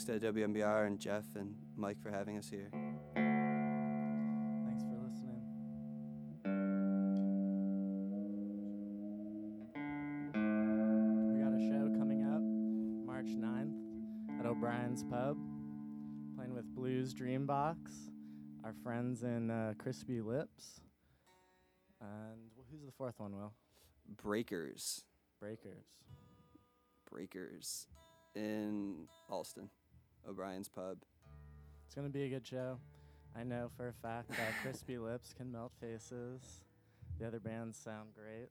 Thanks to WMBR and Jeff and Mike for having us here. Thanks for listening. We got a show coming up March 9th at O'Brien's Pub, playing with Blues Dreambox, our friends in uh, Crispy Lips. And wh- who's the fourth one, Will? Breakers. Breakers. Breakers in Allston. O'Brien's Pub. It's going to be a good show. I know for a fact that Crispy Lips can melt faces. The other bands sound great.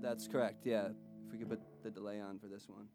That's correct, yeah. If we could put the delay on for this one.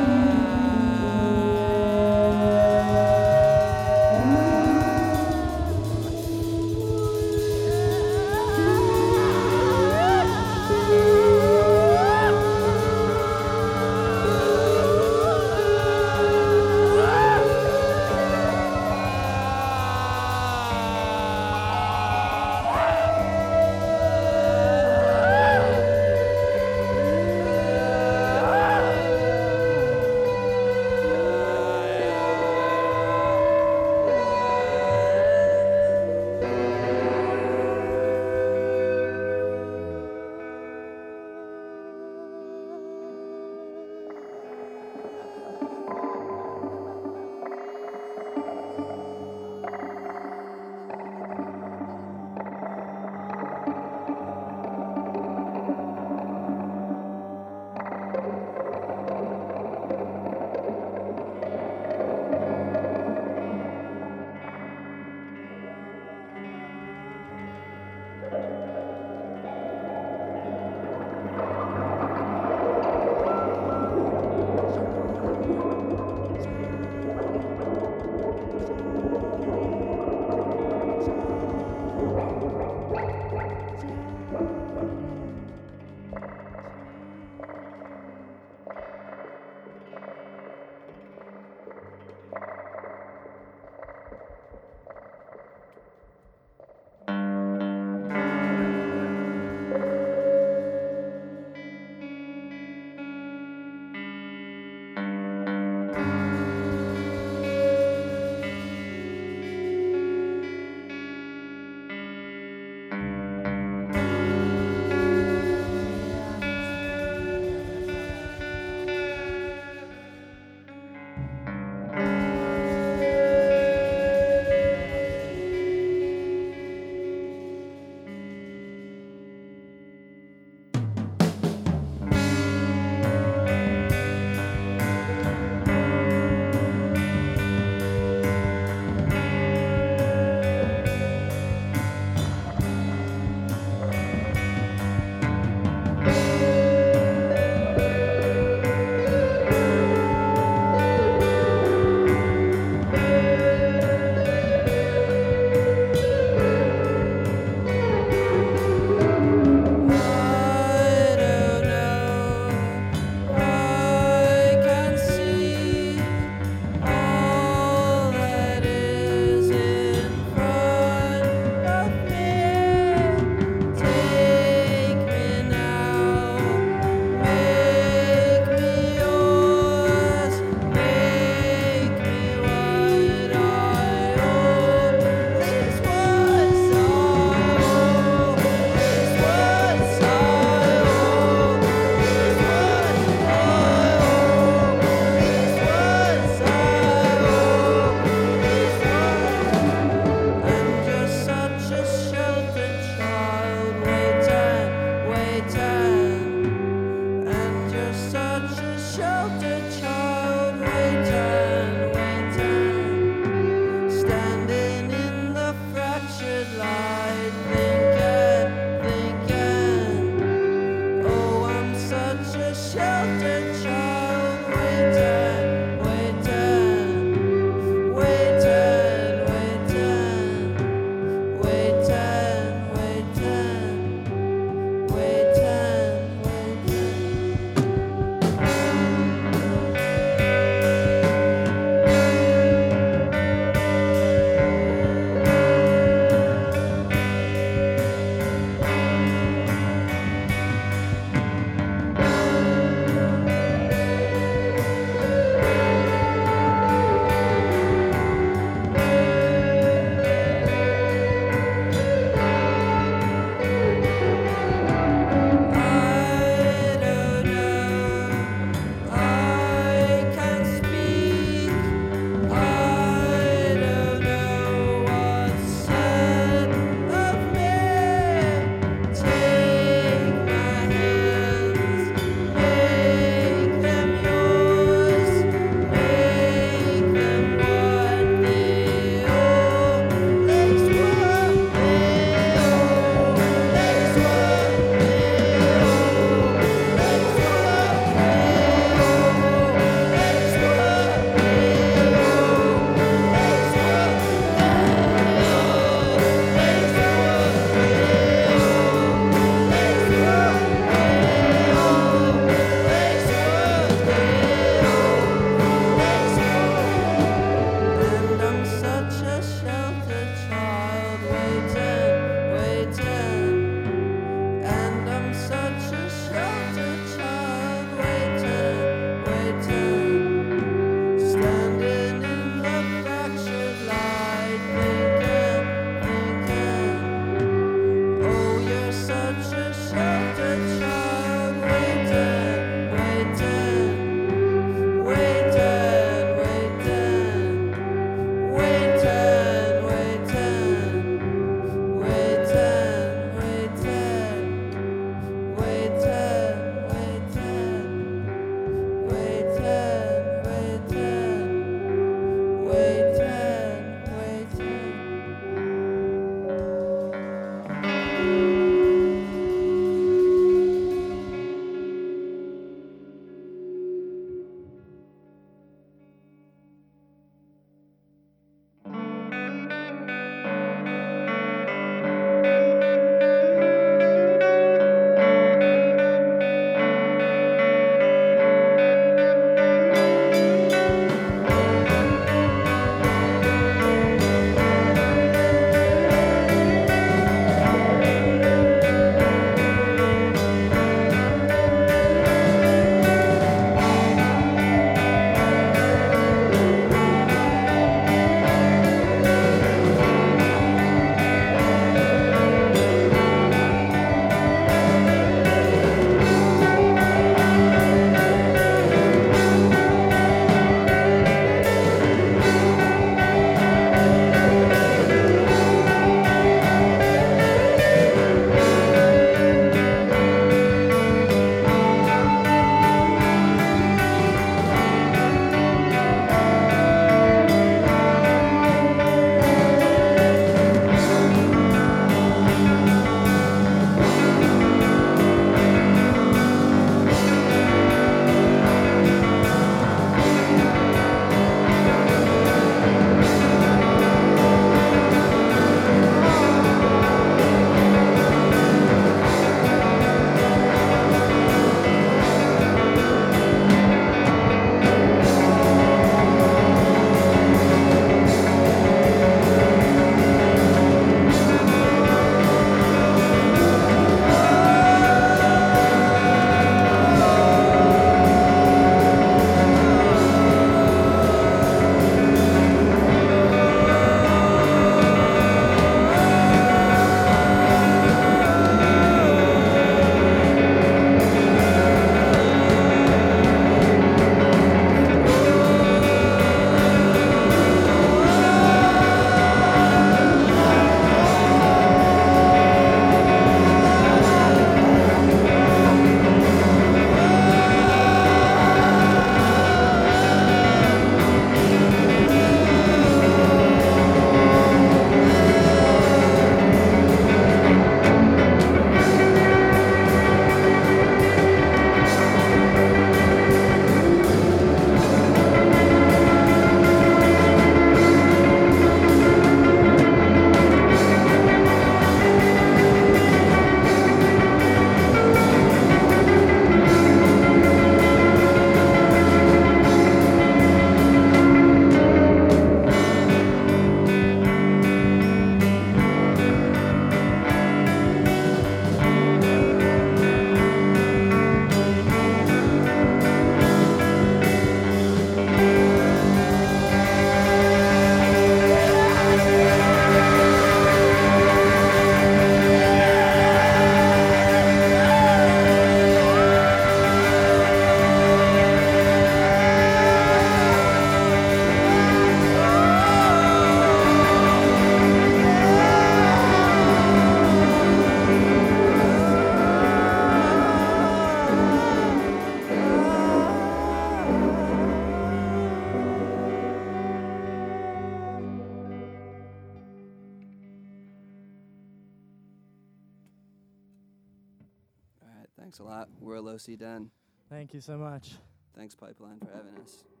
All right, thanks a lot. We're Low C Den. Thank you so much. Thanks, Pipeline, for having us.